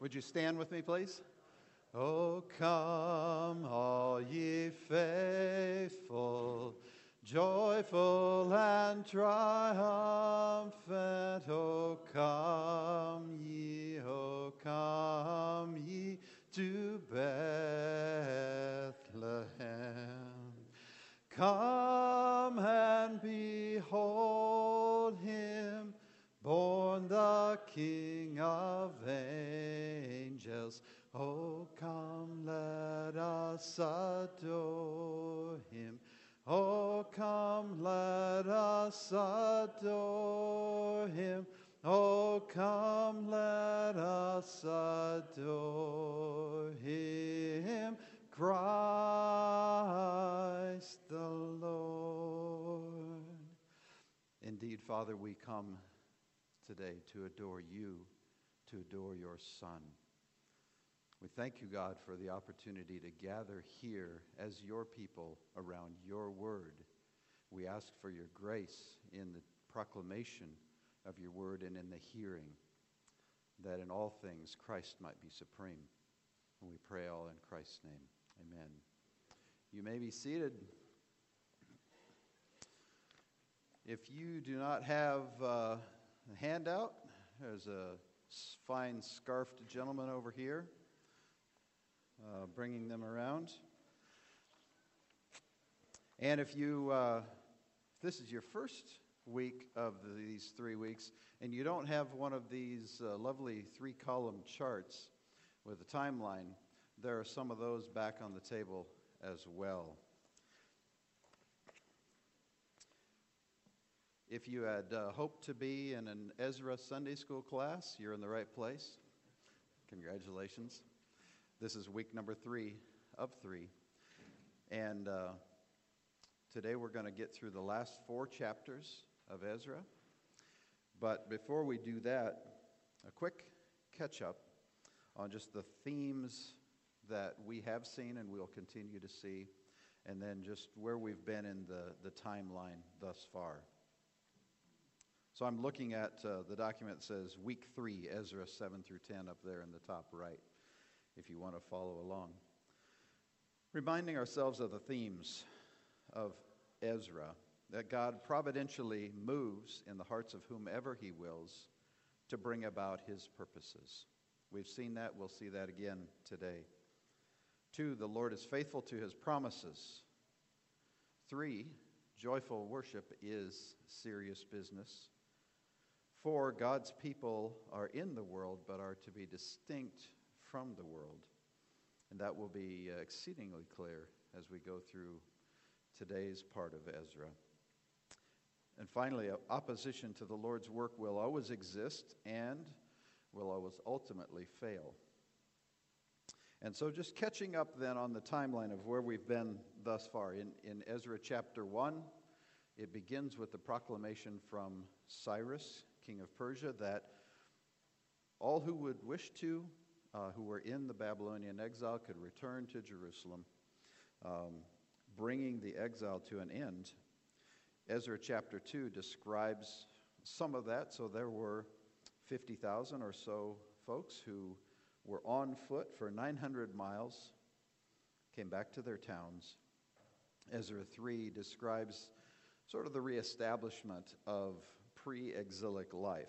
Would you stand with me, please? Oh, come, all ye faithful, joyful and triumphant. Oh, come ye, oh, come ye to Bethlehem. Come and behold him, born the King of angels. Oh, come, let us adore him. Oh, come, let us adore him. Oh, come, let us adore him. Christ the Lord. Indeed, Father, we come today to adore you, to adore your Son. We thank you, God, for the opportunity to gather here as your people around your word. We ask for your grace in the proclamation of your word and in the hearing, that in all things Christ might be supreme. And we pray all in Christ's name. Amen. You may be seated. If you do not have uh, handout, there's a fine scarfed gentleman over here uh, bringing them around. And if you, uh, if this is your first week of these three weeks, and you don't have one of these uh, lovely three column charts with a timeline, there are some of those back on the table as well. If you had uh, hoped to be in an Ezra Sunday school class, you're in the right place. Congratulations. This is week number three of three. And uh, today we're going to get through the last four chapters of Ezra. But before we do that, a quick catch up on just the themes that we have seen and we'll continue to see, and then just where we've been in the, the timeline thus far. So I'm looking at uh, the document that says week three, Ezra 7 through 10, up there in the top right if you want to follow along. Reminding ourselves of the themes of Ezra, that God providentially moves in the hearts of whomever he wills to bring about his purposes. We've seen that, we'll see that again today. Two, the Lord is faithful to his promises. Three, joyful worship is serious business. Four, God's people are in the world but are to be distinct from the world. And that will be uh, exceedingly clear as we go through today's part of Ezra. And finally, opposition to the Lord's work will always exist and will always ultimately fail. And so, just catching up then on the timeline of where we've been thus far. In, in Ezra chapter 1, it begins with the proclamation from Cyrus, king of Persia, that all who would wish to uh, who were in the Babylonian exile could return to Jerusalem, um, bringing the exile to an end. Ezra chapter 2 describes some of that. So there were 50,000 or so folks who were on foot for 900 miles, came back to their towns. Ezra 3 describes sort of the reestablishment of pre exilic life.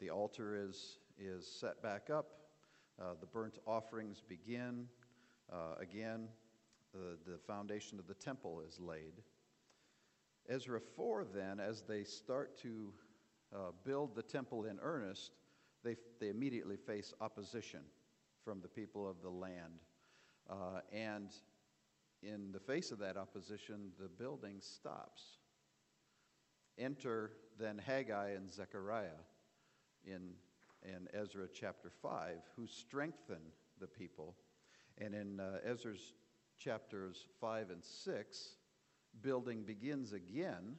The altar is, is set back up, uh, the burnt offerings begin. Uh, again, the, the foundation of the temple is laid. Ezra 4, then, as they start to uh, build the temple in earnest, they, they immediately face opposition from the people of the land. Uh, and in the face of that opposition, the building stops. Enter then Haggai and Zechariah in in Ezra chapter 5 who strengthen the people. And in uh, Ezra's chapters 5 and 6, building begins again,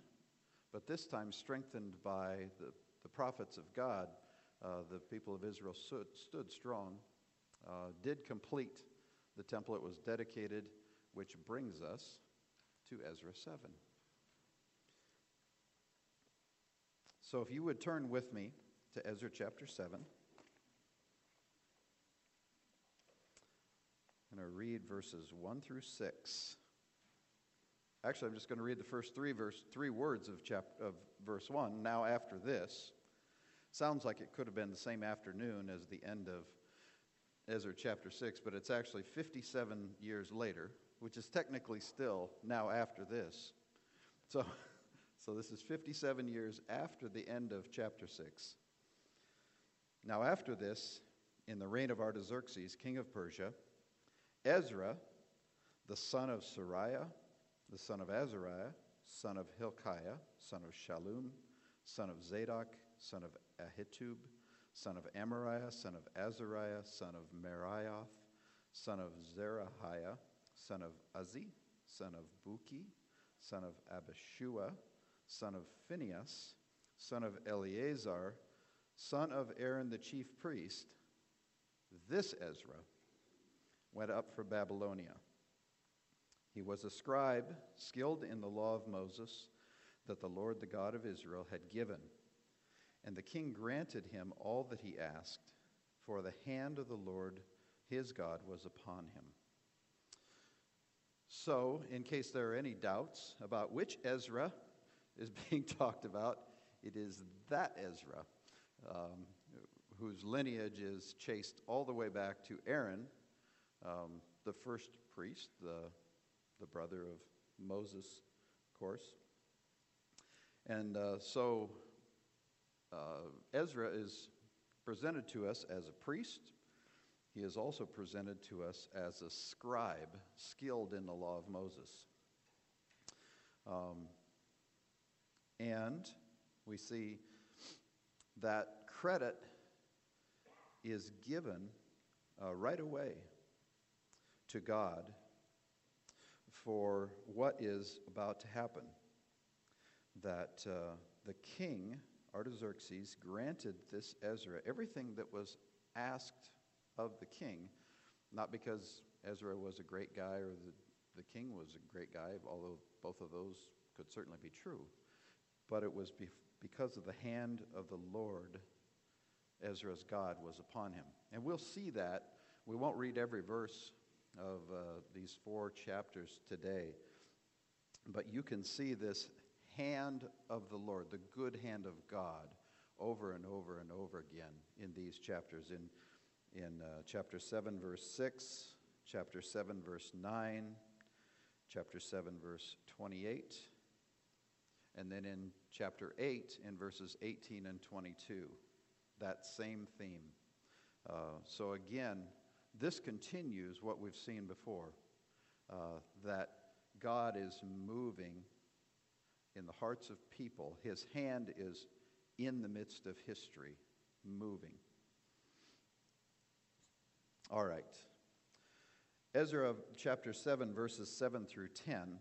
but this time strengthened by the, the prophets of God. Uh, the people of Israel stood, stood strong, uh, did complete the temple it was dedicated, which brings us to Ezra 7. So if you would turn with me to Ezra chapter 7. I'm going to read verses 1 through 6. Actually, I'm just going to read the first three, verse, three words of, chap, of verse 1. Now, after this, sounds like it could have been the same afternoon as the end of Ezra chapter 6, but it's actually 57 years later, which is technically still now after this. So, so this is 57 years after the end of chapter 6. Now, after this, in the reign of Artaxerxes, king of Persia, Ezra, the son of Seraiah, the son of Azariah, son of Hilkiah, son of Shallum, son of Zadok, son of Ahitub, son of Amariah, son of Azariah, son of Meraioth, son of Zerahiah, son of Uzzi, son of Buki, son of Abishua, son of Phinehas, son of Eleazar, son of Aaron the chief priest, this Ezra went up for Babylonia. He was a scribe, skilled in the law of Moses that the Lord, the God of Israel, had given. And the king granted him all that he asked, for the hand of the Lord, his God, was upon him. So, in case there are any doubts about which Ezra is being talked about, it is that Ezra, um, whose lineage is chased all the way back to Aaron, um, the first priest, the the brother of Moses, of course. And uh, so uh, Ezra is presented to us as a priest. He is also presented to us as a scribe, skilled in the law of Moses. Um, and we see that credit is given uh, right away to God for what is about to happen. That uh, the king, Artaxerxes, granted this Ezra everything that was asked of the king, not because Ezra was a great guy or the, the king was a great guy, although both of those could certainly be true, but it was be- because of the hand of the Lord, Ezra's God was upon him. And we'll see that. We won't read every verse of uh, these four chapters today. But you can see this hand of the Lord, the good hand of God, over and over and over again in these chapters. In, in uh, chapter 7, verse 6, chapter 7, verse 9, chapter 7, verse 28, and then in chapter 8, in verses 18 and 22. That same theme. Uh, so again, this continues what we've seen before uh, that God is moving in the hearts of people. His hand is in the midst of history, moving. All right. Ezra chapter 7, verses 7 through 10,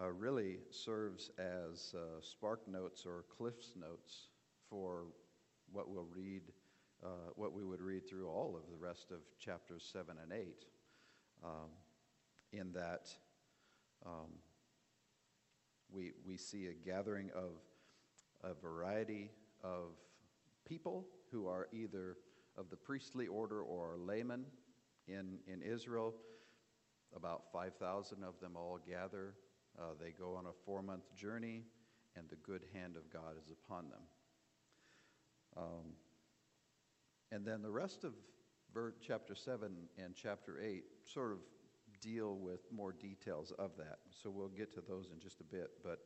uh, really serves as uh, spark notes or cliffs notes for what we'll read uh, what we would read through all of the rest of chapters 7 and 8, um, in that um, we, we see a gathering of a variety of people who are either of the priestly order or laymen in, in Israel. About 5,000 of them all gather. Uh, they go on a four month journey, and the good hand of God is upon them. Um, and then the rest of chapter 7 and chapter 8 sort of deal with more details of that. So we'll get to those in just a bit. But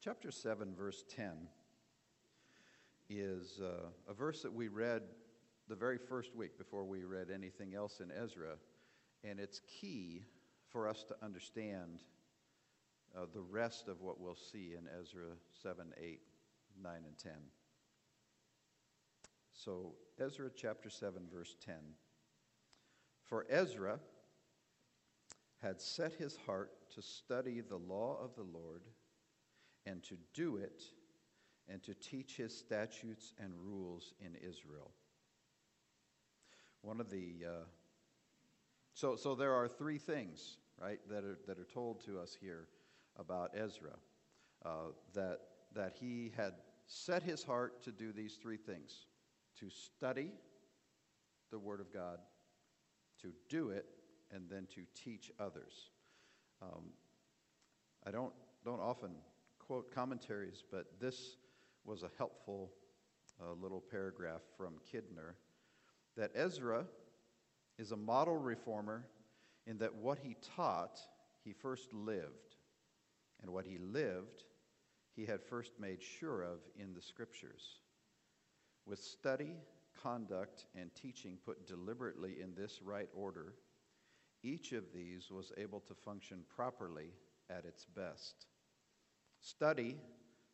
chapter 7, verse 10 is uh, a verse that we read the very first week before we read anything else in Ezra. And it's key for us to understand uh, the rest of what we'll see in Ezra 7, 8, 9, and 10. So, Ezra chapter 7, verse 10. For Ezra had set his heart to study the law of the Lord and to do it and to teach his statutes and rules in Israel. One of the uh, so so there are three things right that are that are told to us here about Ezra uh, that that he had set his heart to do these three things to study the Word of God, to do it, and then to teach others. Um, I don't, don't often quote commentaries, but this was a helpful uh, little paragraph from Kidner that Ezra is a model reformer in that what he taught, he first lived, and what he lived, he had first made sure of in the scriptures. With study, conduct, and teaching put deliberately in this right order, each of these was able to function properly at its best. Study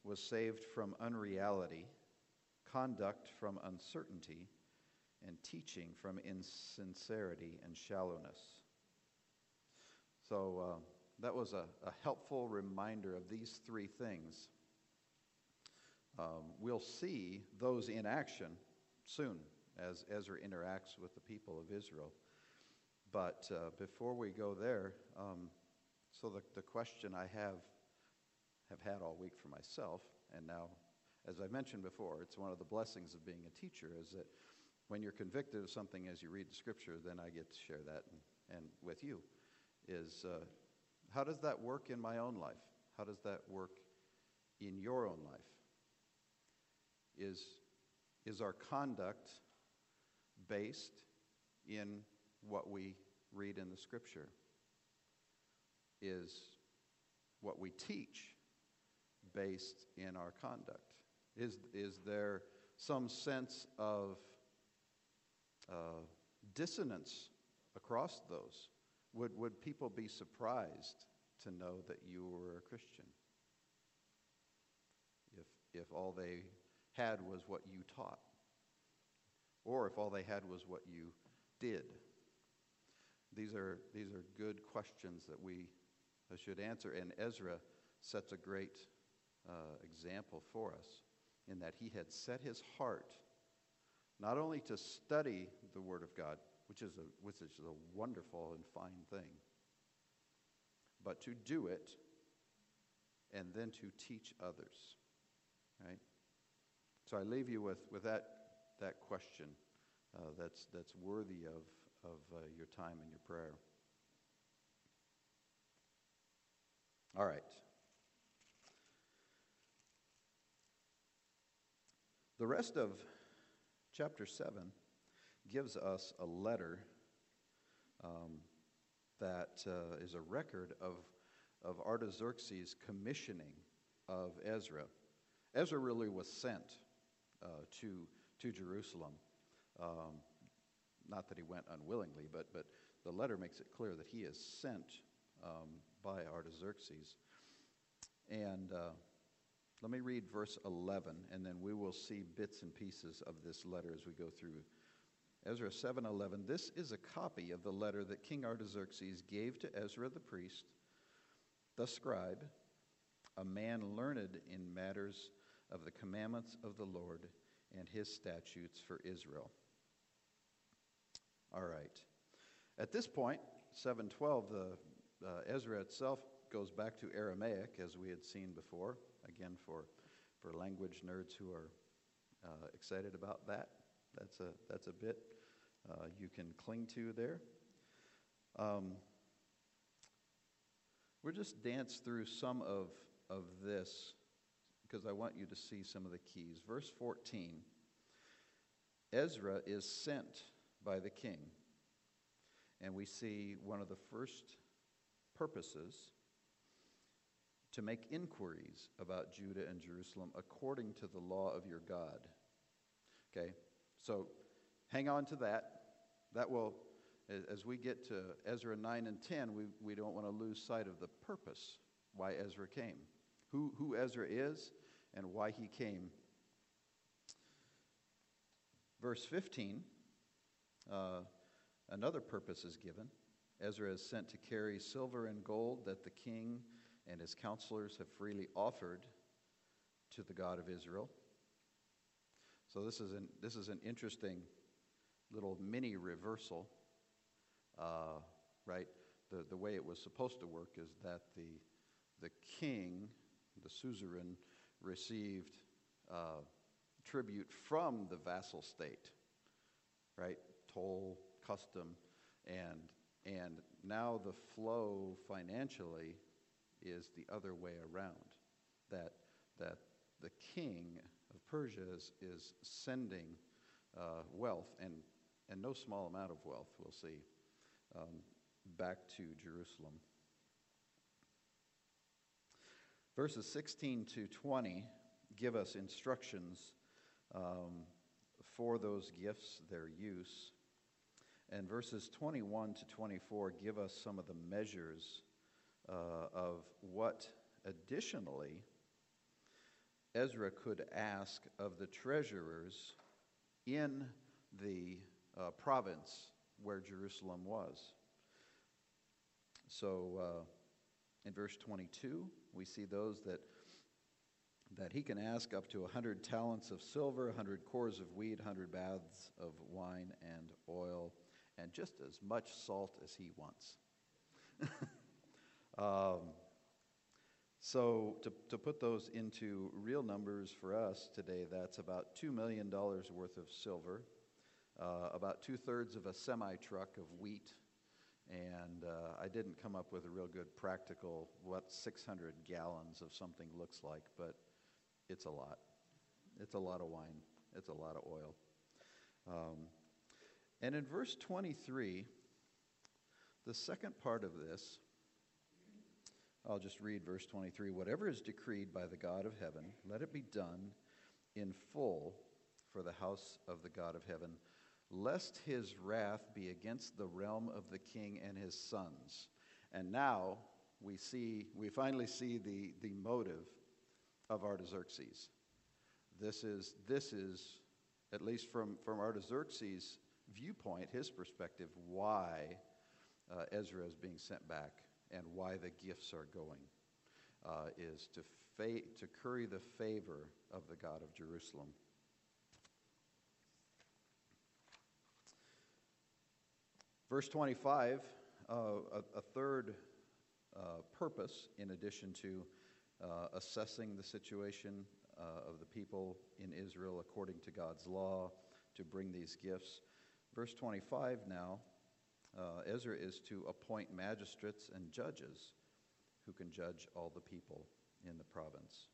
was saved from unreality, conduct from uncertainty, and teaching from insincerity and shallowness. So uh, that was a, a, helpful reminder of these three things. Um, we'll see those in action soon as Ezra interacts with the people of Israel. But uh, before we go there, um, so the, the question I have have had all week for myself, and now, as I mentioned before, it's one of the blessings of being a teacher is that when you're convicted of something as you read the scripture, then I get to share that and, and with you. Is uh, how does that work in my own life? How does that work in your own life? Is, is our conduct based in what we read in the scripture? Is what we teach based in our conduct? Is, is there some sense of uh, dissonance across those? Would, would people be surprised to know that you were a Christian? If, if all they had was what you taught, or if all they had was what you did. These are, these are good questions that we should answer, and Ezra sets a great uh, example for us in that he had set his heart not only to study the Word of God, which is a, which is a wonderful and fine thing, but to do it and then to teach others. Right? So I leave you with, with that, that question uh, that's, that's worthy of, of uh, your time and your prayer. All right. The rest of chapter 7 gives us a letter um, that uh, is a record of, of Artaxerxes' commissioning of Ezra. Ezra really was sent uh, to, to Jerusalem. Um, not that he went unwillingly, but, but the letter makes it clear that he is sent um, by Artaxerxes. And uh, let me read verse 11, and then we will see bits and pieces of this letter as we go through. Ezra 7:11 This is a copy of the letter that King Artaxerxes gave to Ezra the priest, the scribe, a man learned in matters of the commandments of the Lord and his statutes for Israel. All right. At this point, 712, the uh, Ezra itself goes back to Aramaic, as we had seen before again, for, for language nerds who are uh, excited about that, that's a, that's a bit uh, you can cling to there. Um, we'll just dance through some of, of this because I want you to see some of the keys. Verse 14 Ezra is sent by the king. And we see one of the first purposes to make inquiries about Judah and Jerusalem according to the law of your God. Okay, so hang on to that. That will, as we get to Ezra 9 and 10, we, we don't want to lose sight of the purpose why Ezra came, who, who Ezra is, and why he came. Verse 15, uh, another purpose is given. Ezra is sent to carry silver and gold that the king and his counselors have freely offered to the God of Israel. So this is an, this is an interesting little mini reversal, uh, right? The, the way it was supposed to work is that the, the king, the suzerain, received uh, tribute from the vassal state, right? Toll, custom, And, and now the flow financially is the other way around. That, that the king Persia is, is sending uh, wealth, and, and no small amount of wealth, we'll see, um, back to Jerusalem. Verses 16 to 20 give us instructions um, for those gifts, their use. And verses 21 to 24 give us some of the measures uh, of what additionally Ezra could ask of the treasurers in the uh, province where Jerusalem was. So uh, in verse 22, we see those that that he can ask up to 100 talents of silver, 100 cors of wheat, 100 baths of wine and oil, and just as much salt as he wants. um, so, to, to put those into real numbers for us today, that's about $2 million worth of silver, uh, about two thirds of a semi truck of wheat, and uh, I didn't come up with a real good practical what 600 gallons of something looks like, but it's a lot. It's a lot of wine, it's a lot of oil. Um, and in verse 23, the second part of this, I'll just read verse 23. Whatever is decreed by the God of heaven, let it be done in full for the house of the God of heaven, lest his wrath be against the realm of the king and his sons. And now we see, we finally see the, the motive of Artaxerxes. This is, this is, at least from, from Artaxerxes' viewpoint, his perspective, why uh, Ezra is being sent back and why the gifts are going, uh, is to, fa- to curry the favor of the God of Jerusalem. Verse 25, uh, a, a, third uh, purpose, in addition to uh, assessing the situation uh, of the people in Israel according to God's law to bring these gifts. Verse 25 now uh, Ezra is to appoint magistrates and judges who can judge all the people in the province.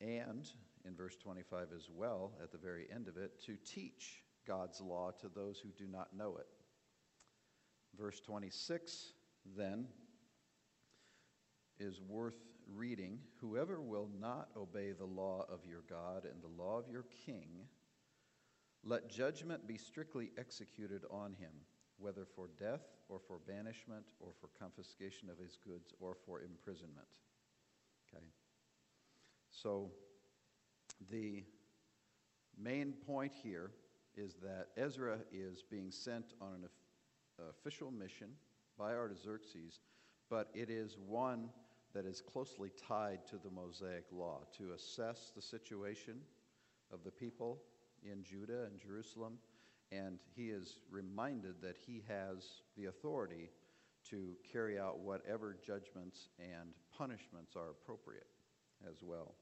And in verse 25 as well, at the very end of it, to teach God's law to those who do not know it. Verse 26 then is worth reading. Whoever will not obey the law of your God and the law of your king, let judgment be strictly executed on him, whether for death or for banishment or for confiscation of his goods or for imprisonment. Okay? So, the main point here is that Ezra is being sent on an official mission by Artaxerxes, but it is one that is closely tied to the Mosaic law to assess the situation of the people in Judah and Jerusalem, and he is reminded that he has the authority to carry out whatever judgments and punishments are appropriate as well.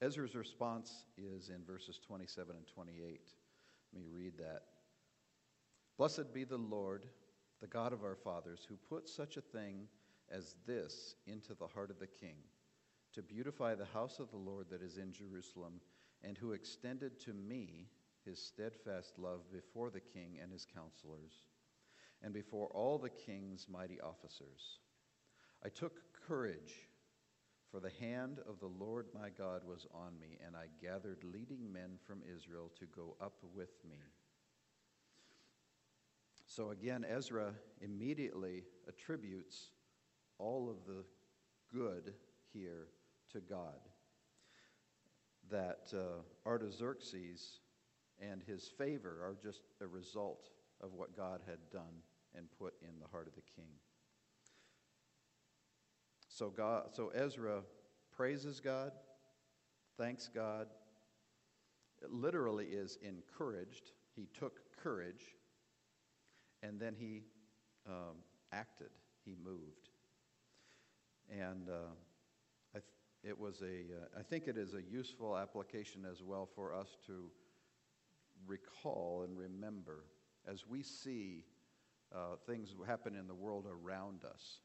Ezra's response is in verses 27 and 28. Let me read that. Blessed be the Lord, the God of our fathers, who put such a thing as this into the heart of the king, to beautify the house of the Lord that is in Jerusalem and who extended to me his steadfast love before the king and his counselors, and before all the king's mighty officers. I took courage, for the hand of the Lord my God was on me, and I gathered leading men from Israel to go up with me. So again, Ezra immediately attributes all of the good here to God that uh, Artaxerxes and his favor are just a result of what God had done and put in the heart of the king. So God, so Ezra praises God, thanks God. It literally is encouraged. He took courage, and then he um, acted. He moved, and. Uh, it was a, uh, I think it is a useful application as well for us to recall and remember as we see uh, things happen in the world around us.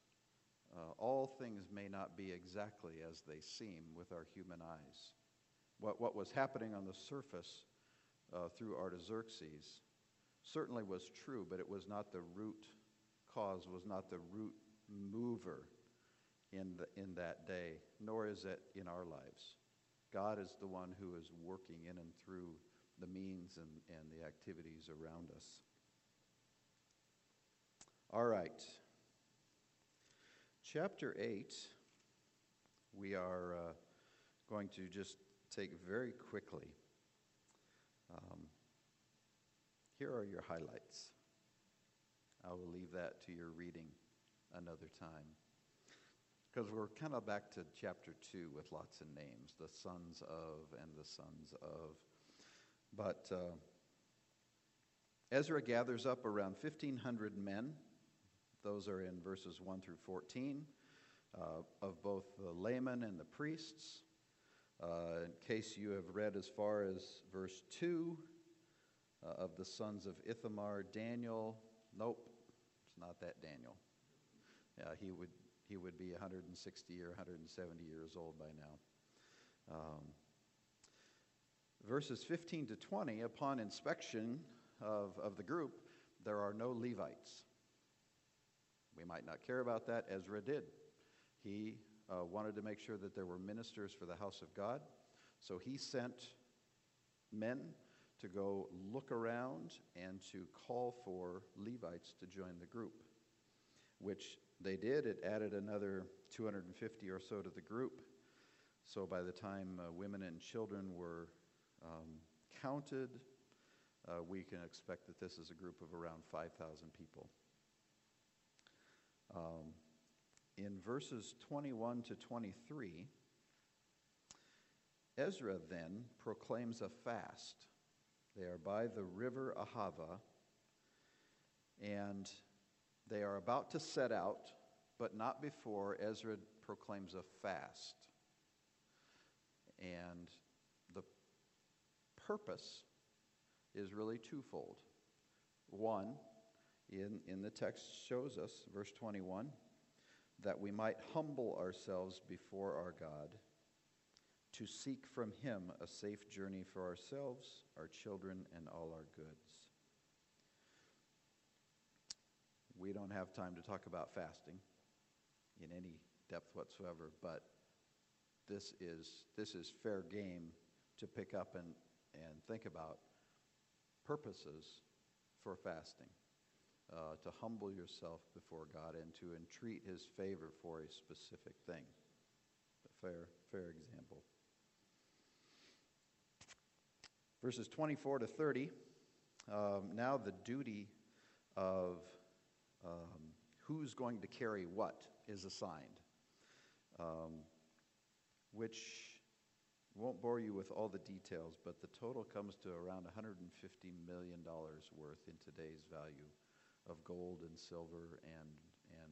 Uh, all things may not be exactly as they seem with our human eyes. What, what was happening on the surface uh, through Artaxerxes certainly was true, but it was not the root cause, was not the root mover in, the, in that day, nor is it in our lives. God is the one who is working in and through the means and, and the activities around us. All right. Chapter 8, we are uh, going to just take very quickly. Um, here are your highlights. I will leave that to your reading another time. Because we're kind of back to chapter 2 with lots of names the sons of and the sons of. But uh, Ezra gathers up around 1,500 men. Those are in verses 1 through 14 uh, of both the laymen and the priests. Uh, in case you have read as far as verse 2 uh, of the sons of Ithamar, Daniel, nope, it's not that Daniel. Yeah, he would he would be 160 or 170 years old by now. Um, verses 15 to 20, upon inspection of, of the group, there are no Levites. We might not care about that. Ezra did. He uh, wanted to make sure that there were ministers for the house of God. So he sent men to go look around and to call for Levites to join the group, which they did. It added another 250 or so to the group. So by the time uh, women and children were um, counted, uh, we can expect that this is a group of around 5,000 people. Um, in verses 21 to 23, Ezra then proclaims a fast. They are by the river Ahava, and they are about to set out, but not before Ezra proclaims a fast. And the purpose is really twofold. One, in, in the text shows us, verse 21, that we might humble ourselves before our God to seek from Him a safe journey for ourselves, our children, and all our goods. We don't have time to talk about fasting in any depth whatsoever, but this is, this is fair game to pick up and, and think about purposes for fasting uh, to humble yourself before God and to entreat His favor for a specific thing. A fair, fair example. Verses 24 to 30. Um, now the duty of um, who's going to carry what is assigned, um, which won't bore you with all the details, but the total comes to around $150 million worth in today's value of gold and silver and, and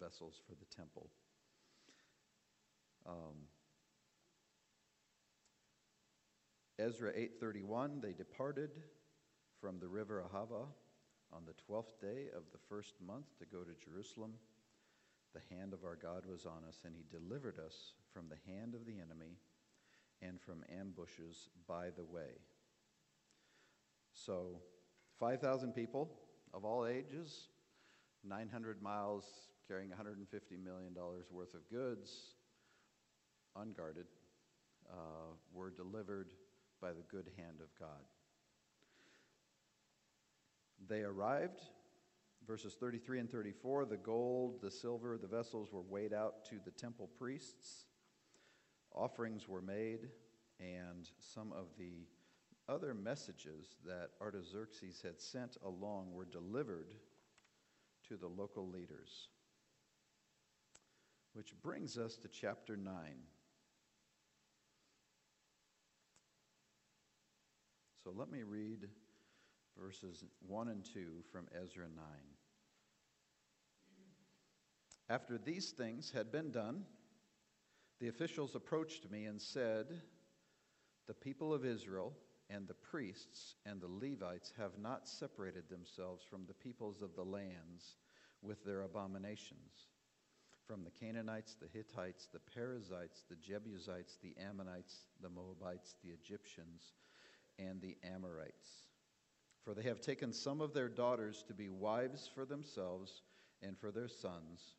vessels for the temple. Um, Ezra 8:31 they departed from the river Ahava on the 12th day of the first month to go to Jerusalem the hand of our God was on us and he delivered us from the hand of the enemy and from ambushes by the way so 5000 people of all ages, 900 miles carrying $150 million worth of goods, unguarded, uh, were delivered by the good hand of God. They arrived, verses 33 and 34 the gold, the silver, the vessels were weighed out to the temple priests, offerings were made, and some of the other messages that Artaxerxes had sent along were delivered to the local leaders. Which brings us to chapter 9. So let me read verses 1 and 2 from Ezra 9. After these things had been done, the officials approached me and said, The people of Israel and the priests and the Levites have not separated themselves from the peoples of the lands with their abominations. From the Canaanites, the Hittites, the Perizzites, the Jebusites, the Ammonites, the Moabites, the Egyptians, and the Amorites. For they have taken some of their daughters to be wives for themselves and for their sons,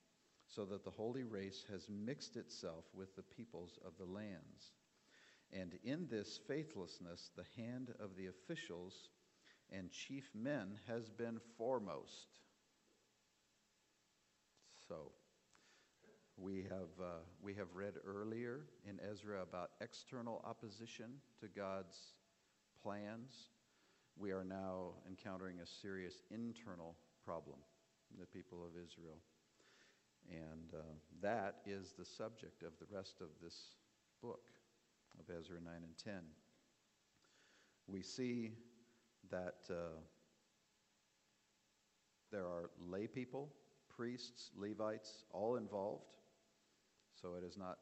so that the holy race has mixed itself with the peoples of the lands. And in this faithlessness, the hand of the officials and chief men has been foremost. So, we have, uh, we have read earlier in Ezra about external opposition to God's plans. We are now encountering a serious internal problem in the people of Israel. And uh, that is the subject of the rest of this book of Ezra 9 and 10. We see that uh, there are lay people, priests, Levites, all involved. So it is not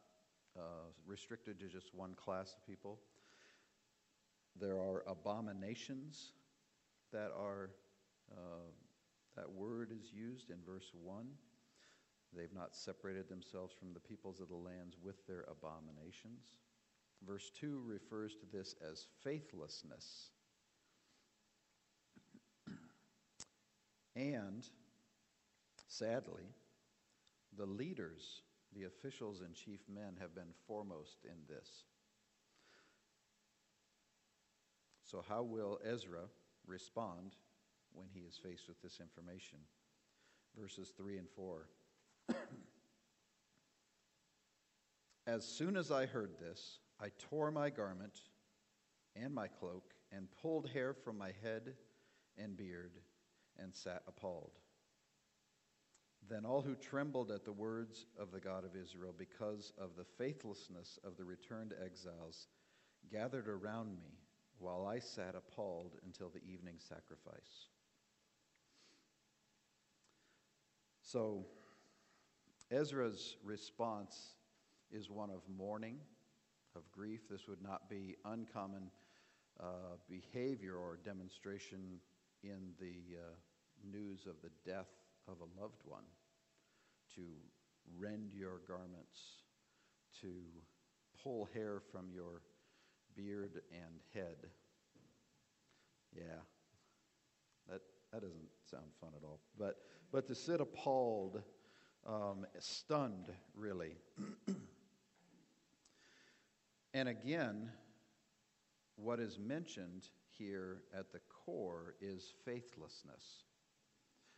uh, restricted to just one class of people. There are abominations that are, uh, that word is used in verse 1. They've not separated themselves from the peoples of the lands with their abominations. Verse 2 refers to this as faithlessness. and, sadly, the leaders, the officials and chief men, have been foremost in this. So, how will Ezra respond when he is faced with this information? Verses 3 and 4. As soon as I heard this, I tore my garment and my cloak and pulled hair from my head and beard and sat appalled. Then all who trembled at the words of the God of Israel because of the faithlessness of the returned exiles gathered around me while I sat appalled until the evening sacrifice. So, Ezra's response is one of mourning of grief. This would not be uncommon uh, behavior or demonstration in the uh, news of the death of a loved one to rend your garments, to pull hair from your beard and head. Yeah, that, that doesn't sound fun at all. But, but to sit appalled, um, stunned, really. And again, what is mentioned here at the core is faithlessness.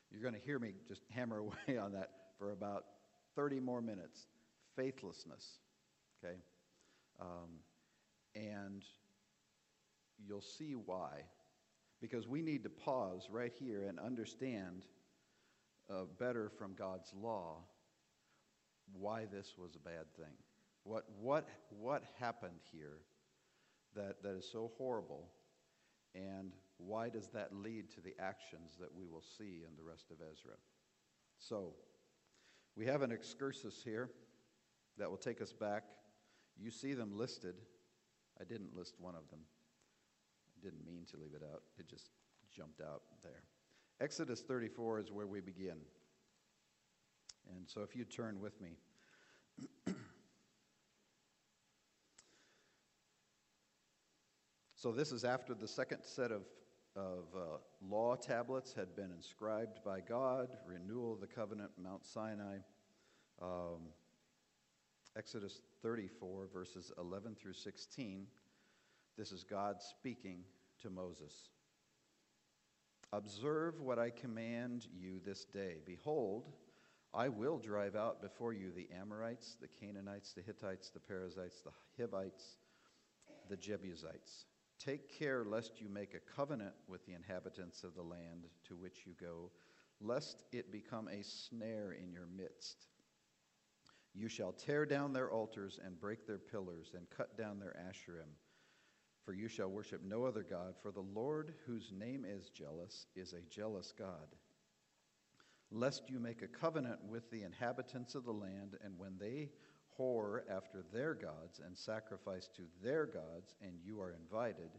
You're going to hear me just hammer away on that for about 30 more minutes. Faithlessness, okay? Um, and you'll see why. Because we need to pause right here and understand uh, better from God's law why this was a bad thing. What, what, what happened here that, that is so horrible? And why does that lead to the actions that we will see in the rest of Ezra? So, we have an excursus here that will take us back. You see them listed. I didn't list one of them. I didn't mean to leave it out, it just jumped out there. Exodus 34 is where we begin. And so, if you turn with me. So, this is after the second set of, of uh, law tablets had been inscribed by God, renewal of the covenant, Mount Sinai. Um, Exodus 34, verses 11 through 16. This is God speaking to Moses. Observe what I command you this day. Behold, I will drive out before you the Amorites, the Canaanites, the Hittites, the Perizzites, the Hivites, the Jebusites. Take care lest you make a covenant with the inhabitants of the land to which you go, lest it become a snare in your midst. You shall tear down their altars and break their pillars and cut down their asherim. For you shall worship no other God, for the Lord, whose name is jealous, is a jealous God. Lest you make a covenant with the inhabitants of the land, and when they whore after their gods and sacrifice to their gods, and you are invited,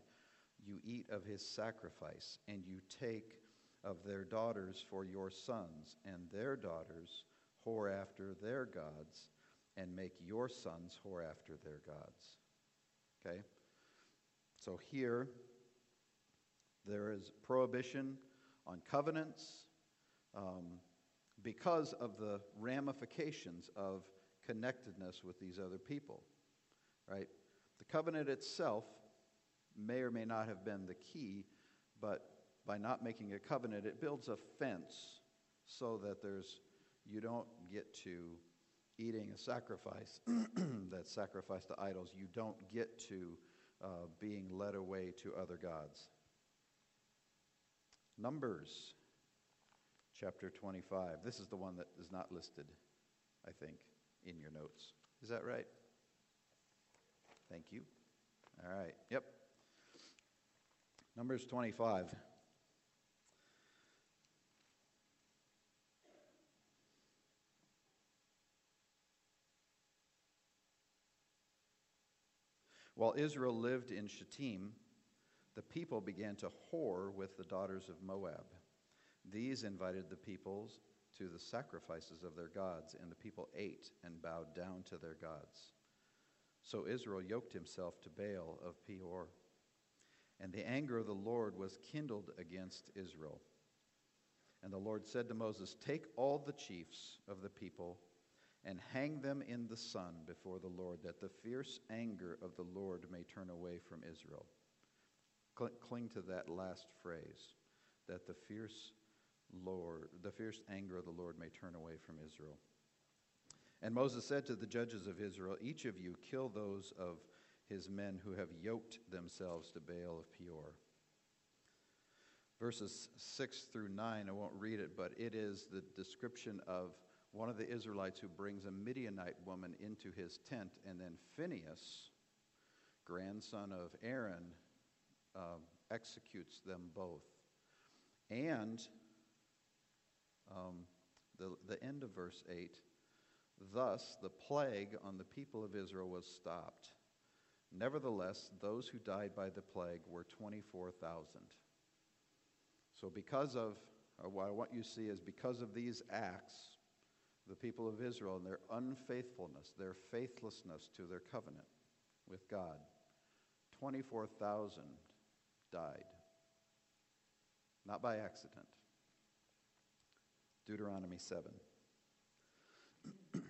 you eat of his sacrifice, and you take of their daughters for your sons, and their daughters whore after their gods, and make your sons whore after their gods. Okay? So here, there is prohibition on covenants um, because of the ramifications of connectedness with these other people, right? The covenant itself may or may not have been the key, but by not making a covenant, it builds a fence so that there's you don't get to eating a sacrifice that's sacrificed to idols. You don't get to uh, being led away to other gods. Numbers chapter 25. This is the one that is not listed, I think, in your notes. Is that right? Thank you. All right. Yep. Numbers 25. While Israel lived in Shittim, the people began to whore with the daughters of Moab. These invited the peoples to the sacrifices of their gods, and the people ate and bowed down to their gods. So Israel yoked himself to Baal of Peor, and the anger of the Lord was kindled against Israel. And the Lord said to Moses, Take all the chiefs of the people and hang them in the sun before the Lord, that the fierce anger of the Lord may turn away from Israel. Cling to that last phrase, that the fierce Lord, the fierce anger of the Lord may turn away from Israel. And Moses said to the judges of Israel, Each of you kill those of his men who have yoked themselves to Baal of Peor. Verses 6 through 9, I won't read it, but it is the description of one of the Israelites who brings a Midianite woman into his tent, and then Phinehas, grandson of Aaron, uh, executes them both. And um, the, the end of verse 8 thus the plague on the people of Israel was stopped. Nevertheless, those who died by the plague were 24,000. So, because of, or what I want you to see is because of these acts, the people of Israel and their unfaithfulness, their faithlessness to their covenant with God. 24,000 died. Not by accident. Deuteronomy 7.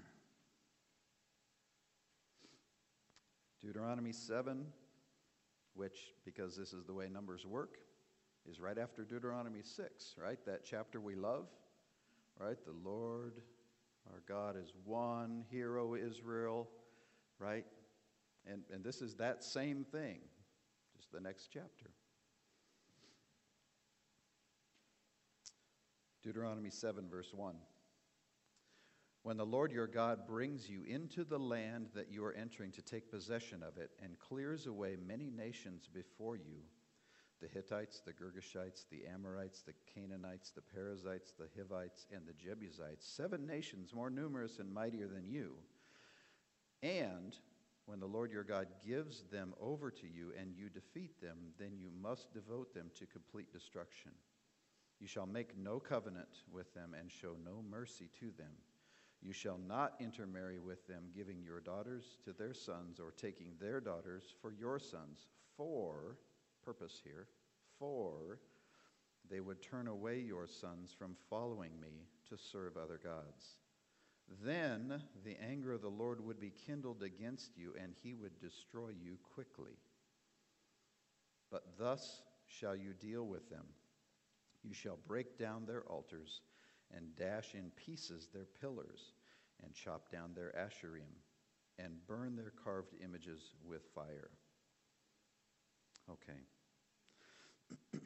Deuteronomy 7, which, because this is the way numbers work, is right after Deuteronomy 6, right? That chapter we love, right? The Lord our God is one. hero Israel, right? And, and this is that same thing, just the next chapter. Deuteronomy 7, verse 1. When the Lord your God brings you into the land that you are entering to take possession of it and clears away many nations before you, the Hittites, the Girgashites, the Amorites, the Canaanites, the Perizzites, the Hivites, and the Jebusites, seven nations more numerous and mightier than you. And when the Lord your God gives them over to you and you defeat them, then you must devote them to complete destruction. You shall make no covenant with them and show no mercy to them. You shall not intermarry with them, giving your daughters to their sons or taking their daughters for your sons. For purpose here, for they would turn away your sons from following me to serve other gods. Then the anger of the Lord would be kindled against you, and he would destroy you quickly. But thus shall you deal with them. You shall break down their altars, and dash in pieces their pillars, and chop down their asherim, and burn their carved images with fire. Okay.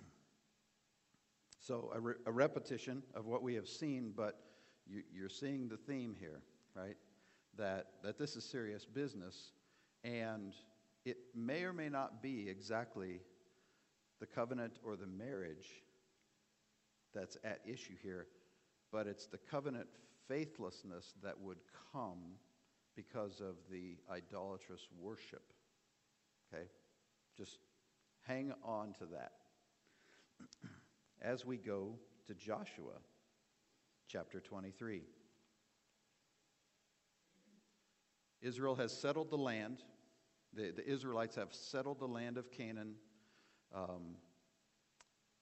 so, a, re- a, repetition of what we have seen, but you, you're seeing the theme here, right? That, that this is serious business, and it may or may not be exactly the covenant or the marriage that's at issue here, but it's the covenant faithlessness that would come because of the idolatrous worship. Okay? Just Hang on to that. As we go to Joshua chapter 23. Israel has settled the land. The, the Israelites have settled the land of Canaan. Um,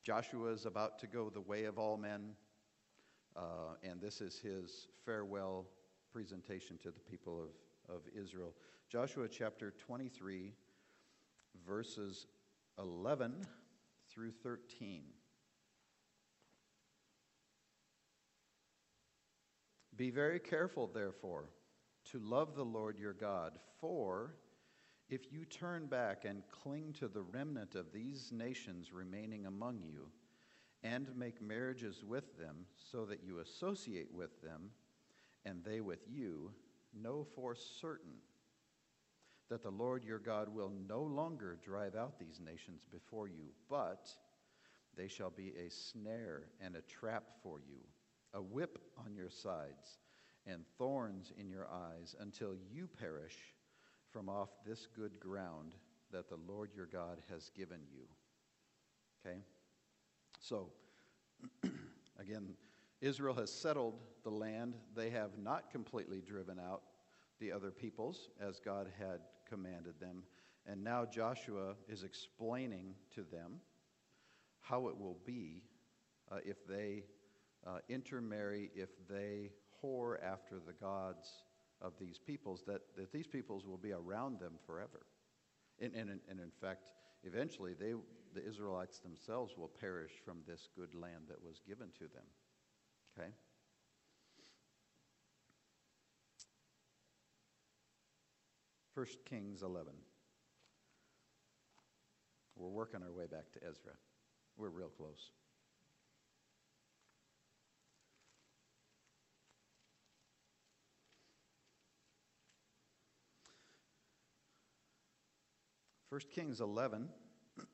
Joshua is about to go the way of all men, uh, and this is his farewell presentation to the people of, of Israel. Joshua chapter 23, verses 11 through 13. Be very careful, therefore, to love the Lord your God, for if you turn back and cling to the remnant of these nations remaining among you, and make marriages with them, so that you associate with them, and they with you, know for certain that the Lord your God will no longer drive out these nations before you, but they shall be a snare and a trap for you a whip on your sides, and thorns in your eyes, until you perish from off this good ground that the Lord your God has given you. Okay? So, again, Israel has settled the land. They have not completely driven out the other peoples as God had commanded them. And now Joshua is explaining to them how it will be uh, if they uh, intermarry if they whore after the gods of these peoples, that, that these peoples will be around them forever. And, and, and in fact, eventually they, the Israelites themselves will perish from this good land that was given to them. Okay? First Kings 11. We're working our way back to Ezra. We're real close. 1 Kings 11,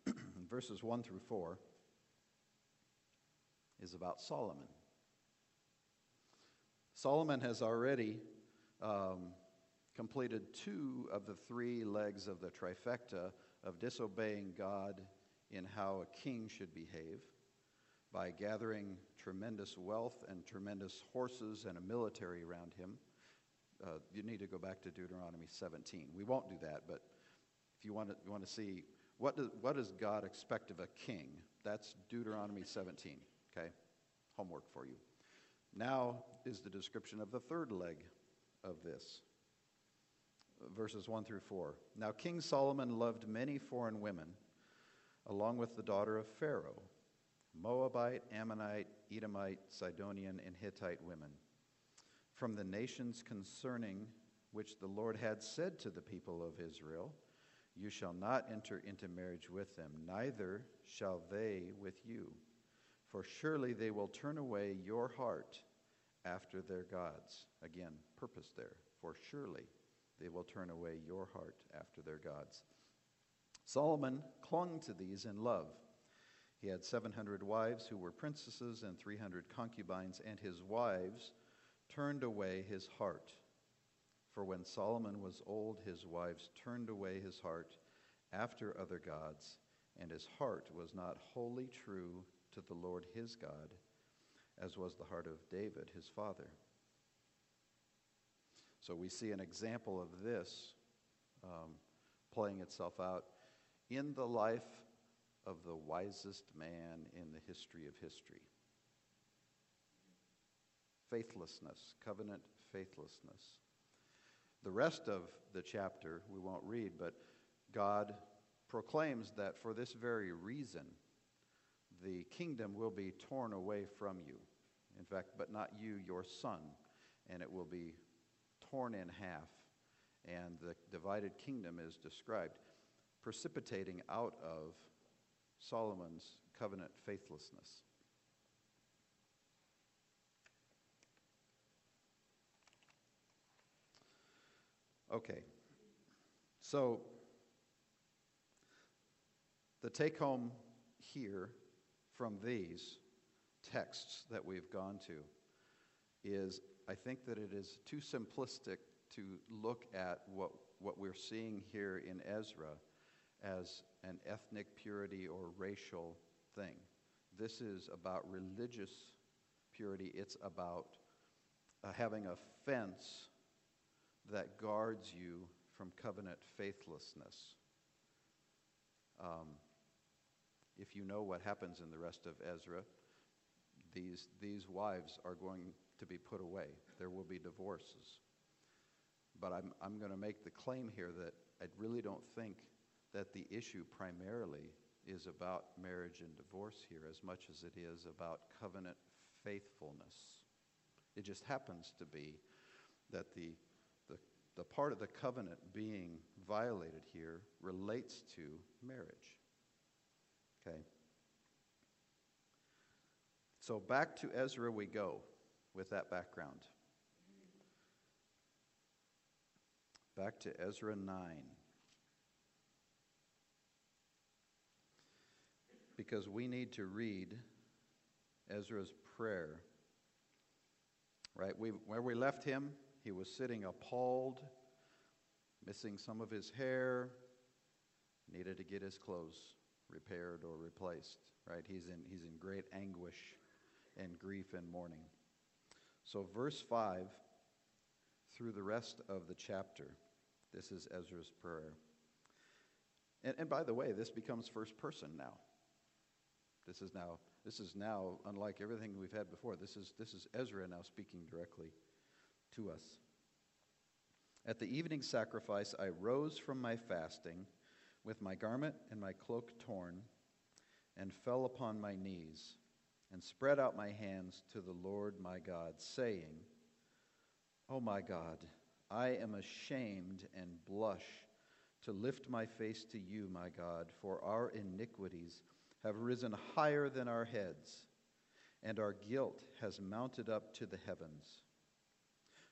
verses 1 through 4, is about Solomon. Solomon has already um, completed two of the three legs of the trifecta of disobeying God in how a king should behave by gathering tremendous wealth and tremendous horses and a military around him. Uh, you need to go back to Deuteronomy 17. We won't do that, but if you want to, you want to see what does, what does God expect of a king, that's Deuteronomy 17. Okay? Homework for you. Now is the description of the third leg of this verses 1 through 4. Now, King Solomon loved many foreign women, along with the daughter of Pharaoh Moabite, Ammonite, Edomite, Sidonian, and Hittite women, from the nations concerning which the Lord had said to the people of Israel, you shall not enter into marriage with them, neither shall they with you. For surely they will turn away your heart after their gods. Again, purpose there. For surely they will turn away your heart after their gods. Solomon clung to these in love. He had 700 wives who were princesses and 300 concubines, and his wives turned away his heart for when Solomon was old, his wives turned away his heart after other gods, and his heart was not wholly true to the Lord his God, as was the heart of David, his father. So we see an example of this um, playing itself out in the life of the wisest man in the history of history. Faithlessness, covenant faithlessness. The rest of the chapter we won't read, but God proclaims that for this very reason, the kingdom will be torn away from you. In fact, but not you, your son, and it will be torn in half. And the divided kingdom is described, precipitating out of Solomon's covenant faithlessness. Okay. So, the take home here from these texts that we've gone to is I think that it is too simplistic to look at what, what we're seeing here in Ezra as an ethnic purity or racial thing. This is about religious purity. It's about uh, having a fence that guards you from covenant faithlessness. Um, if you know what happens in the rest of Ezra, these, these wives are going to be put away. There will be divorces. But I'm, I'm going to make the claim here that I really don't think that the issue primarily is about marriage and divorce here as much as it is about covenant faithfulness. It just happens to be that the, the, the part of the covenant being violated here relates to marriage. Okay? So back to Ezra we go with that background. Back to Ezra 9. Because we need to read Ezra's prayer. Right? We, where we left him, he was sitting appalled, missing some of his hair, needed to get his clothes repaired or replaced. Right? He's in, he's in great anguish and grief and mourning. So, verse 5 through the rest of the chapter, this is Ezra's prayer. And, and by the way, this becomes first person now. This is now, this is now, unlike everything we've had before, this is, this is Ezra now speaking directly to us. At the evening sacrifice, I rose from my fasting with my garment and my cloak torn and fell upon my knees and spread out my hands to the Lord my God, saying, O oh my God, I am ashamed and blush to lift my face to you, my God, for our iniquities have risen higher than our heads, and our guilt has mounted up to the heavens.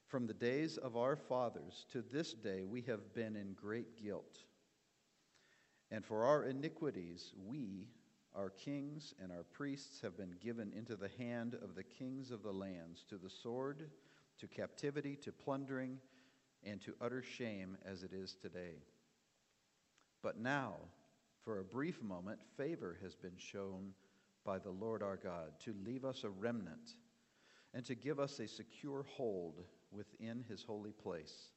From the days of our fathers to this day, we have been in great guilt. And for our iniquities, we, our kings and our priests have been given into the hand of the kings of the lands, to the sword, to captivity, to plundering, and to utter shame as it is today. But now, for a brief moment, favor has been shown by the Lord our God to leave us a remnant and to give us a secure hold within his holy place,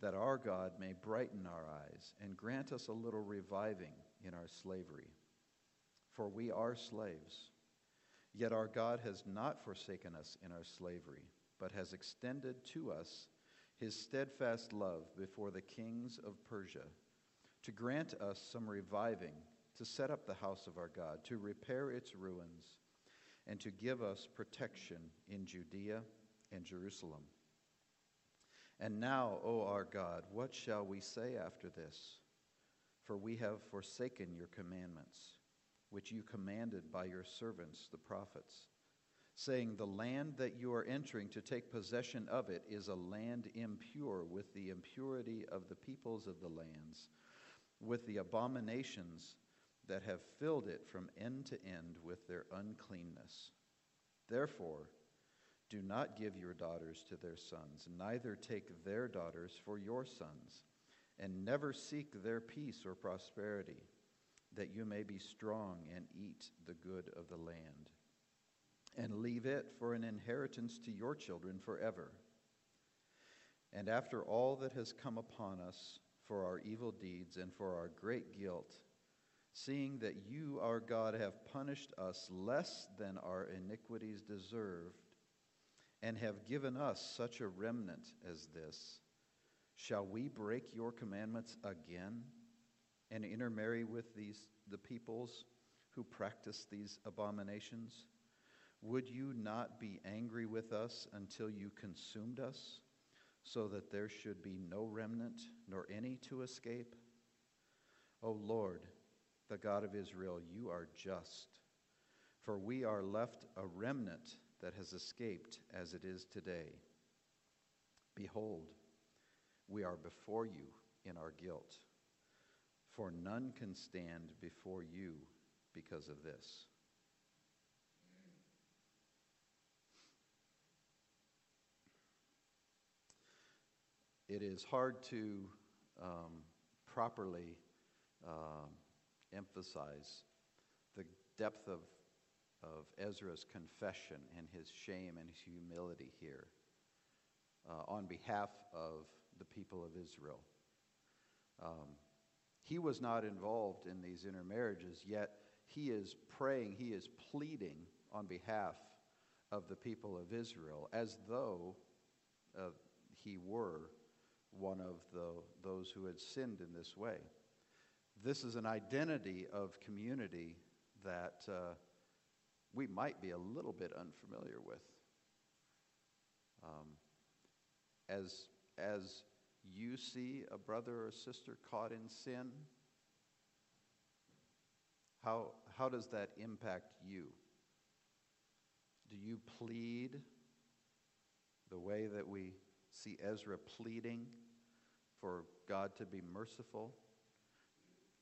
that our God may brighten our eyes and grant us a little reviving in our slavery for we are slaves. Yet our God has not forsaken us in our slavery, but has extended to us his steadfast love before the kings of Persia, to grant us some reviving, to set up the house of our God, to repair its ruins, and to give us protection in Judea and Jerusalem. And now, O our God, what shall we say after this? For we have forsaken your commandments which you commanded by your servants, the prophets, saying, The land that you are entering to take possession of it is a land impure with the impurity of the peoples of the lands, with the abominations that have filled it from end to end with their uncleanness. Therefore, do not give your daughters to their sons, neither take their daughters for your sons, and never seek their peace or prosperity that you may be strong and eat the good of the land, and leave it for an inheritance to your children forever. And after all that has come upon us for our evil deeds and for our great guilt, seeing that you, our God, have punished us less than our iniquities deserved, and have given us such a remnant as this, shall we break your commandments again? And intermarry with these, the peoples who practice these abominations? Would you not be angry with us until you consumed us, so that there should be no remnant nor any to escape? O Lord, the God of Israel, you are just, for we are left a remnant that has escaped as it is today. Behold, we are before you in our guilt for none can stand before you because of this. It is hard to um, properly um, emphasize the depth of, of Ezra's confession and his shame and his humility here uh, on behalf of the people of Israel. Um, he was not involved in these intermarriages, yet he is praying, he is pleading on behalf of the people of Israel as though uh, he were one of the, those who had sinned in this way. This is an identity of community that uh, we might be a little bit unfamiliar with. Um, as, as you see a brother or sister caught in sin, how, how does that impact you? Do you plead the way that we see Ezra pleading for God to be merciful?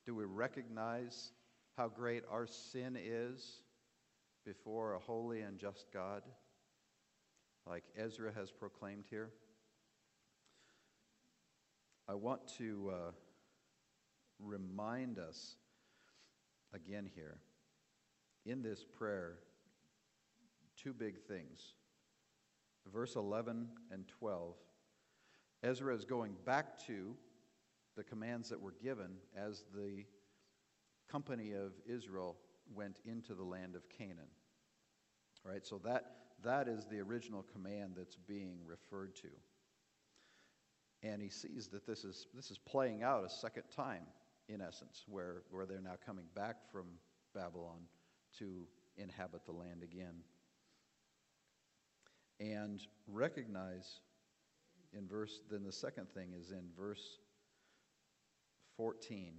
Do we recognize how great our sin is before a holy and just God, like Ezra has proclaimed here? I want to uh, remind us again here in this prayer two big things. Verse 11 and 12, Ezra is going back to the commands that were given as the company of Israel went into the land of Canaan. All right, so that, that is the original command that's being referred to. And he sees that this is, this is playing out a second time, in essence, where, where they're now coming back from Babylon to inhabit the land again. And recognize in verse, then the second thing is in verse 14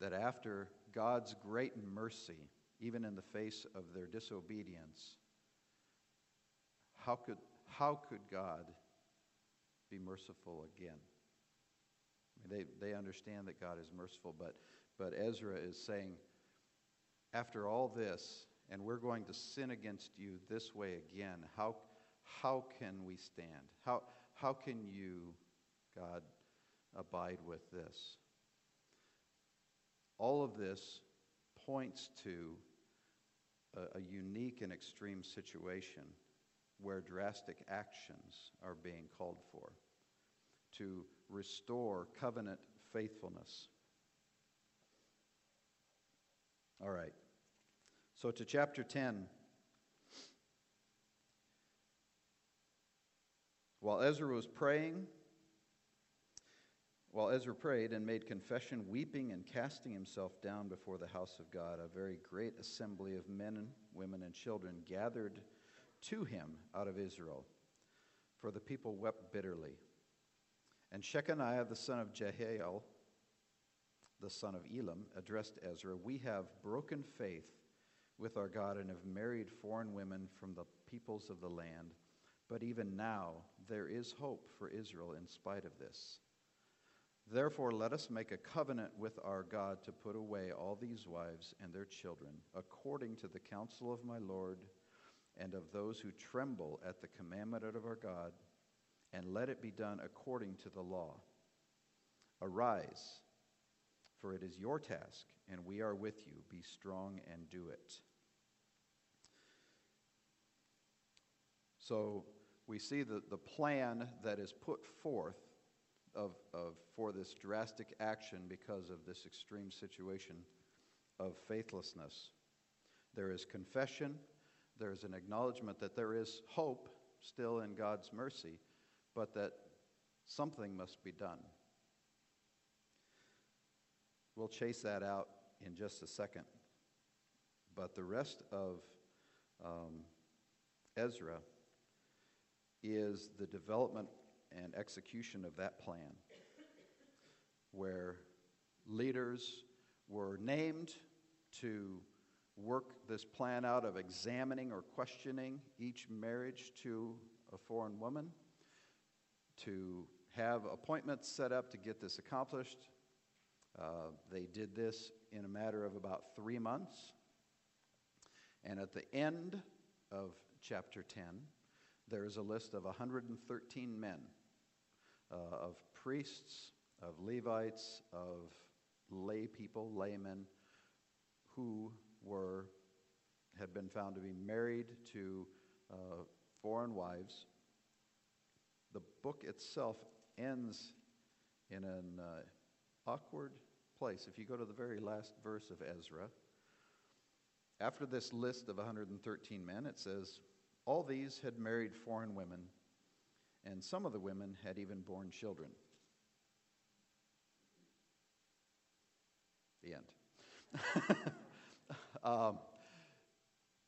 that after God's great mercy, even in the face of their disobedience, how could, how could God be merciful again? I mean, they, they understand that God is merciful, but, but Ezra is saying, after all this, and we're going to sin against you this way again, how, how can we stand? How, how can you, God, abide with this? All of this points to a, a unique and extreme situation where drastic actions are being called for to restore covenant faithfulness. All right. So to chapter 10. While Ezra was praying, while Ezra prayed and made confession, weeping and casting himself down before the house of God, a very great assembly of men and women and children gathered to him out of Israel, for the people wept bitterly. And Shechaniah the son of Jehiel, the son of Elam, addressed Ezra We have broken faith with our God and have married foreign women from the peoples of the land, but even now there is hope for Israel in spite of this. Therefore, let us make a covenant with our God to put away all these wives and their children, according to the counsel of my Lord and of those who tremble at the commandment of our God, and let it be done according to the law. Arise, for it is your task, and we are with you. Be strong and do it. So we see the, the plan that is put forth of, of, for this drastic action because of this extreme situation of faithlessness. There is confession, there is an acknowledgement that there is hope still in God's mercy, but that something must be done. We'll chase that out in just a second. But the rest of um, Ezra is the development and execution of that plan, where leaders were named to work this plan out of examining or questioning each marriage to a foreign woman, to have appointments set up to get this accomplished. Uh, they did this in a matter of about three months. And at the end of chapter 10, there is a list of 113 men uh, of priests, of Levites, of lay people, laymen, who were had been found to be married to uh, foreign wives. The book itself ends in an uh, awkward place. If you go to the very last verse of Ezra, after this list of 113 men, it says, All these had married foreign women, and some of the women had even borne children. The end. um,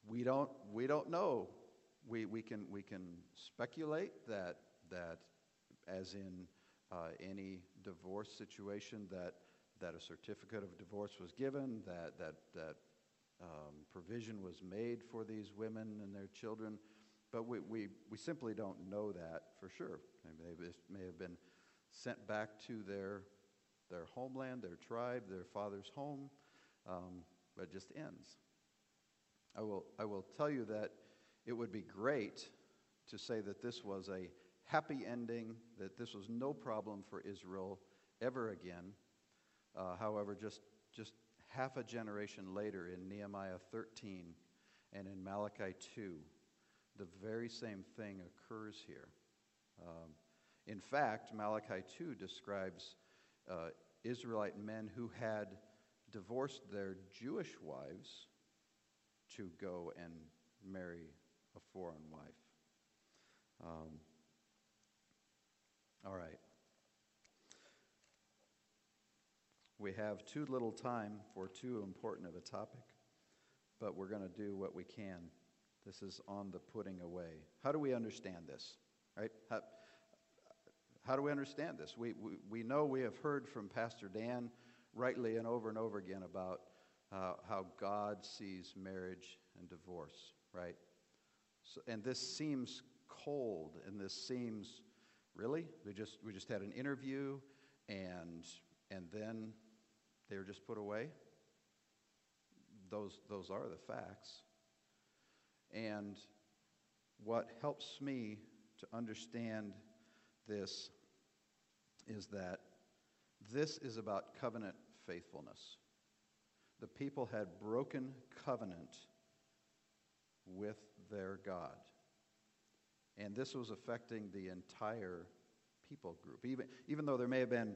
we don't, we don't know. We, we, can, we can speculate that, that as in uh, any divorce situation, that, that a certificate of divorce was given, that, that, that um, provision was made for these women and their children, but we, we, we simply don't know that for sure. They may have been sent back to their, their homeland, their tribe, their father's home, um, but it just ends. I will, I will tell you that it would be great to say that this was a happy ending, that this was no problem for Israel ever again. Uh, however, just, just half a generation later in Nehemiah 13 and in Malachi 2, the very same thing occurs here. Um, in fact, Malachi 2 describes uh, Israelite men who had divorced their Jewish wives to go and marry a foreign wife. Um, all right. We have too little time for too important of a topic, but we're going to do what we can. This is on the putting away. How do we understand this? Right? How, how do we understand this? We, we, we know we have heard from Pastor Dan rightly and over and over again about uh, how God sees marriage and divorce, right? So, and this seems cold, and this seems really we just we just had an interview, and and then they were just put away. Those those are the facts. And what helps me to understand this is that this is about covenant faithfulness. The people had broken covenant with their God. And this was affecting the entire people group. Even, even though there may have been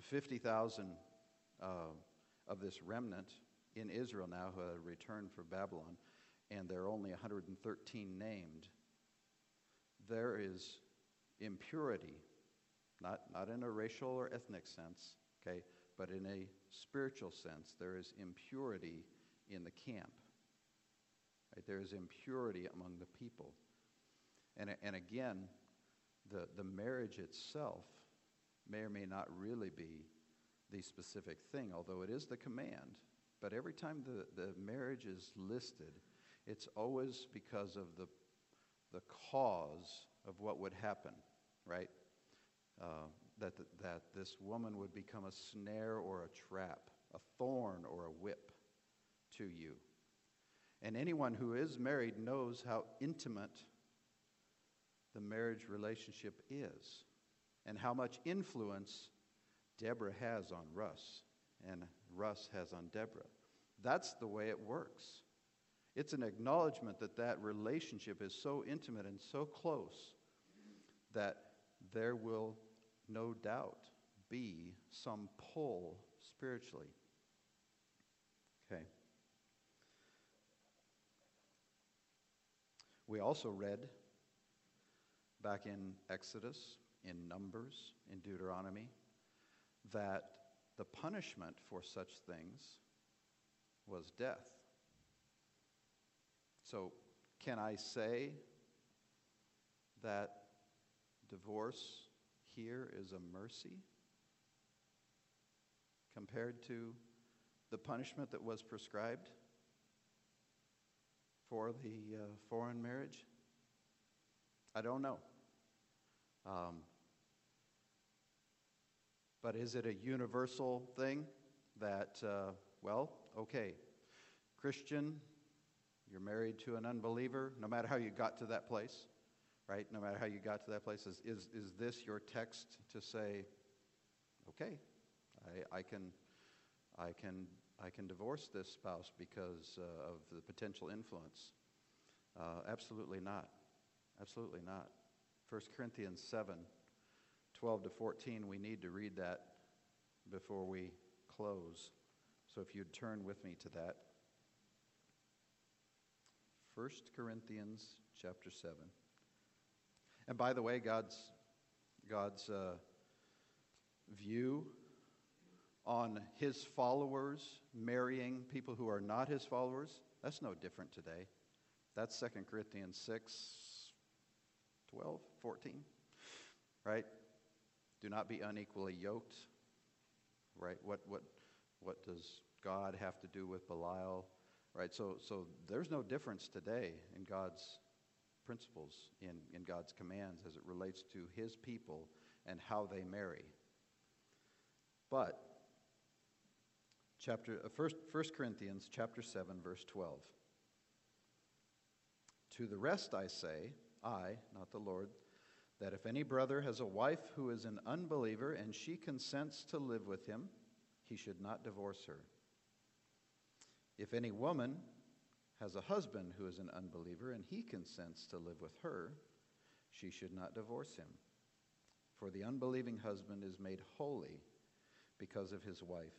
50,000 uh, of this remnant in Israel now who had returned from Babylon, and there are only 113 named, there is impurity, not, not in a racial or ethnic sense, okay, but in a spiritual sense, there is impurity in the camp. Right? There is impurity among the people. And, and again, the, the marriage itself may or may not really be the specific thing, although it is the command. But every time the, the marriage is listed, it's always because of the, the cause of what would happen, right? Uh, that, that this woman would become a snare or a trap, a thorn or a whip to you. And anyone who is married knows how intimate the marriage relationship is and how much influence Deborah has on Russ and Russ has on Deborah. That's the way it works. It's an acknowledgement that that relationship is so intimate and so close that there will no doubt be some pull spiritually. Okay. We also read back in Exodus, in Numbers, in Deuteronomy, that the punishment for such things was death. So, can I say that divorce here is a mercy compared to the punishment that was prescribed for the uh, foreign marriage? I don't know. Um, but is it a universal thing that, uh, well, okay, Christian, you're married to an unbeliever, no matter how you got to that place? Right? No matter how you got to that place, is, is, is this your text to say, okay, I, I, can, I can, I can divorce this spouse because uh, of the potential influence. Uh, absolutely not. Absolutely not. 1 Corinthians 7 12 to 14, we need to read that before we close. So if you'd turn with me to that. 1 Corinthians chapter 7. And by the way, God's, God's uh, view on his followers marrying people who are not his followers, that's no different today. That's 2 Corinthians 6, 12, 14, right? Do not be unequally yoked, right? What, what, what does God have to do with Belial, right? So, so there's no difference today in God's principles, in, in God's commands as it relates to his people and how they marry. But chapter uh, first, 1 Corinthians chapter 7 verse 12. To the rest I say, I, not the Lord, that if any brother has a wife who is an unbeliever and she consents to live with him, he should not divorce her. If any woman has a husband who is an unbeliever and he consents to live with her, she should not divorce him. For the unbelieving husband is made holy because of his wife,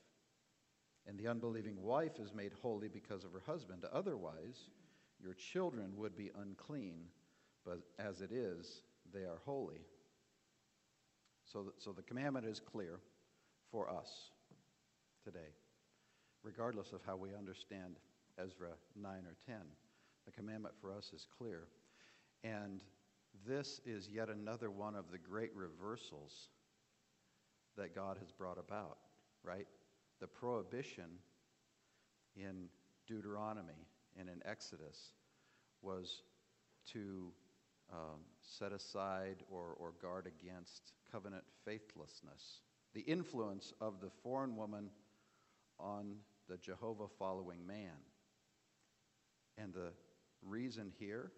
and the unbelieving wife is made holy because of her husband. Otherwise, your children would be unclean, but as it is, they are holy. So, so the commandment is clear for us today, regardless of how we understand Ezra 9 or 10. The commandment for us is clear. And this is yet another one of the great reversals that God has brought about, right? The prohibition in Deuteronomy and in Exodus was to um, set aside or, or guard against covenant faithlessness. The influence of the foreign woman on the Jehovah following man. And the reason here,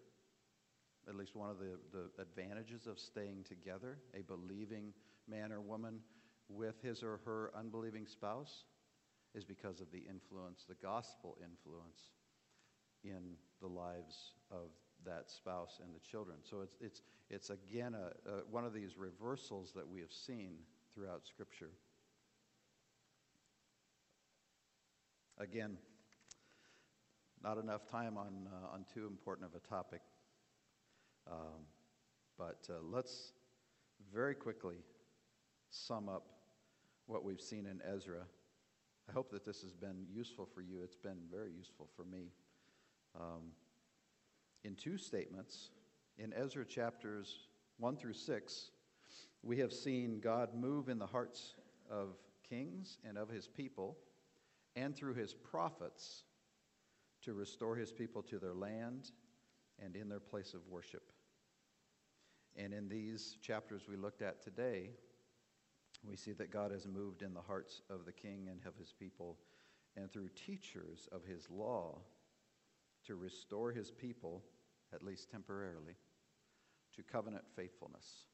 at least one of the, the advantages of staying together, a believing man or woman with his or her unbelieving spouse, is because of the influence, the gospel influence in the lives of that spouse and the children. So it's, it's, it's again a, a, one of these reversals that we have seen throughout Scripture. Again, not enough time on, uh, on too important of a topic. Um, but uh, let's very quickly sum up what we've seen in Ezra. I hope that this has been useful for you. It's been very useful for me. Um, in two statements, in Ezra chapters 1 through 6, we have seen God move in the hearts of kings and of his people and through his prophets to restore his people to their land and in their place of worship. And in these chapters we looked at today, we see that God has moved in the hearts of the king and of his people and through teachers of his law to restore his people, at least temporarily, to covenant faithfulness.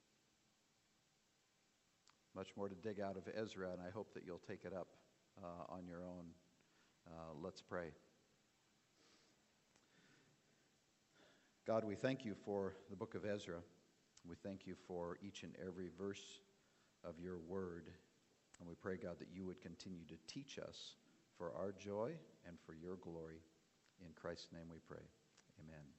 Much more to dig out of Ezra, and I hope that you'll take it up uh, on your own. Uh, let's pray. God, we thank you for the book of Ezra. We thank you for each and every verse of your word. And we pray, God, that you would continue to teach us for our joy and for your glory. In Christ's name we pray. Amen.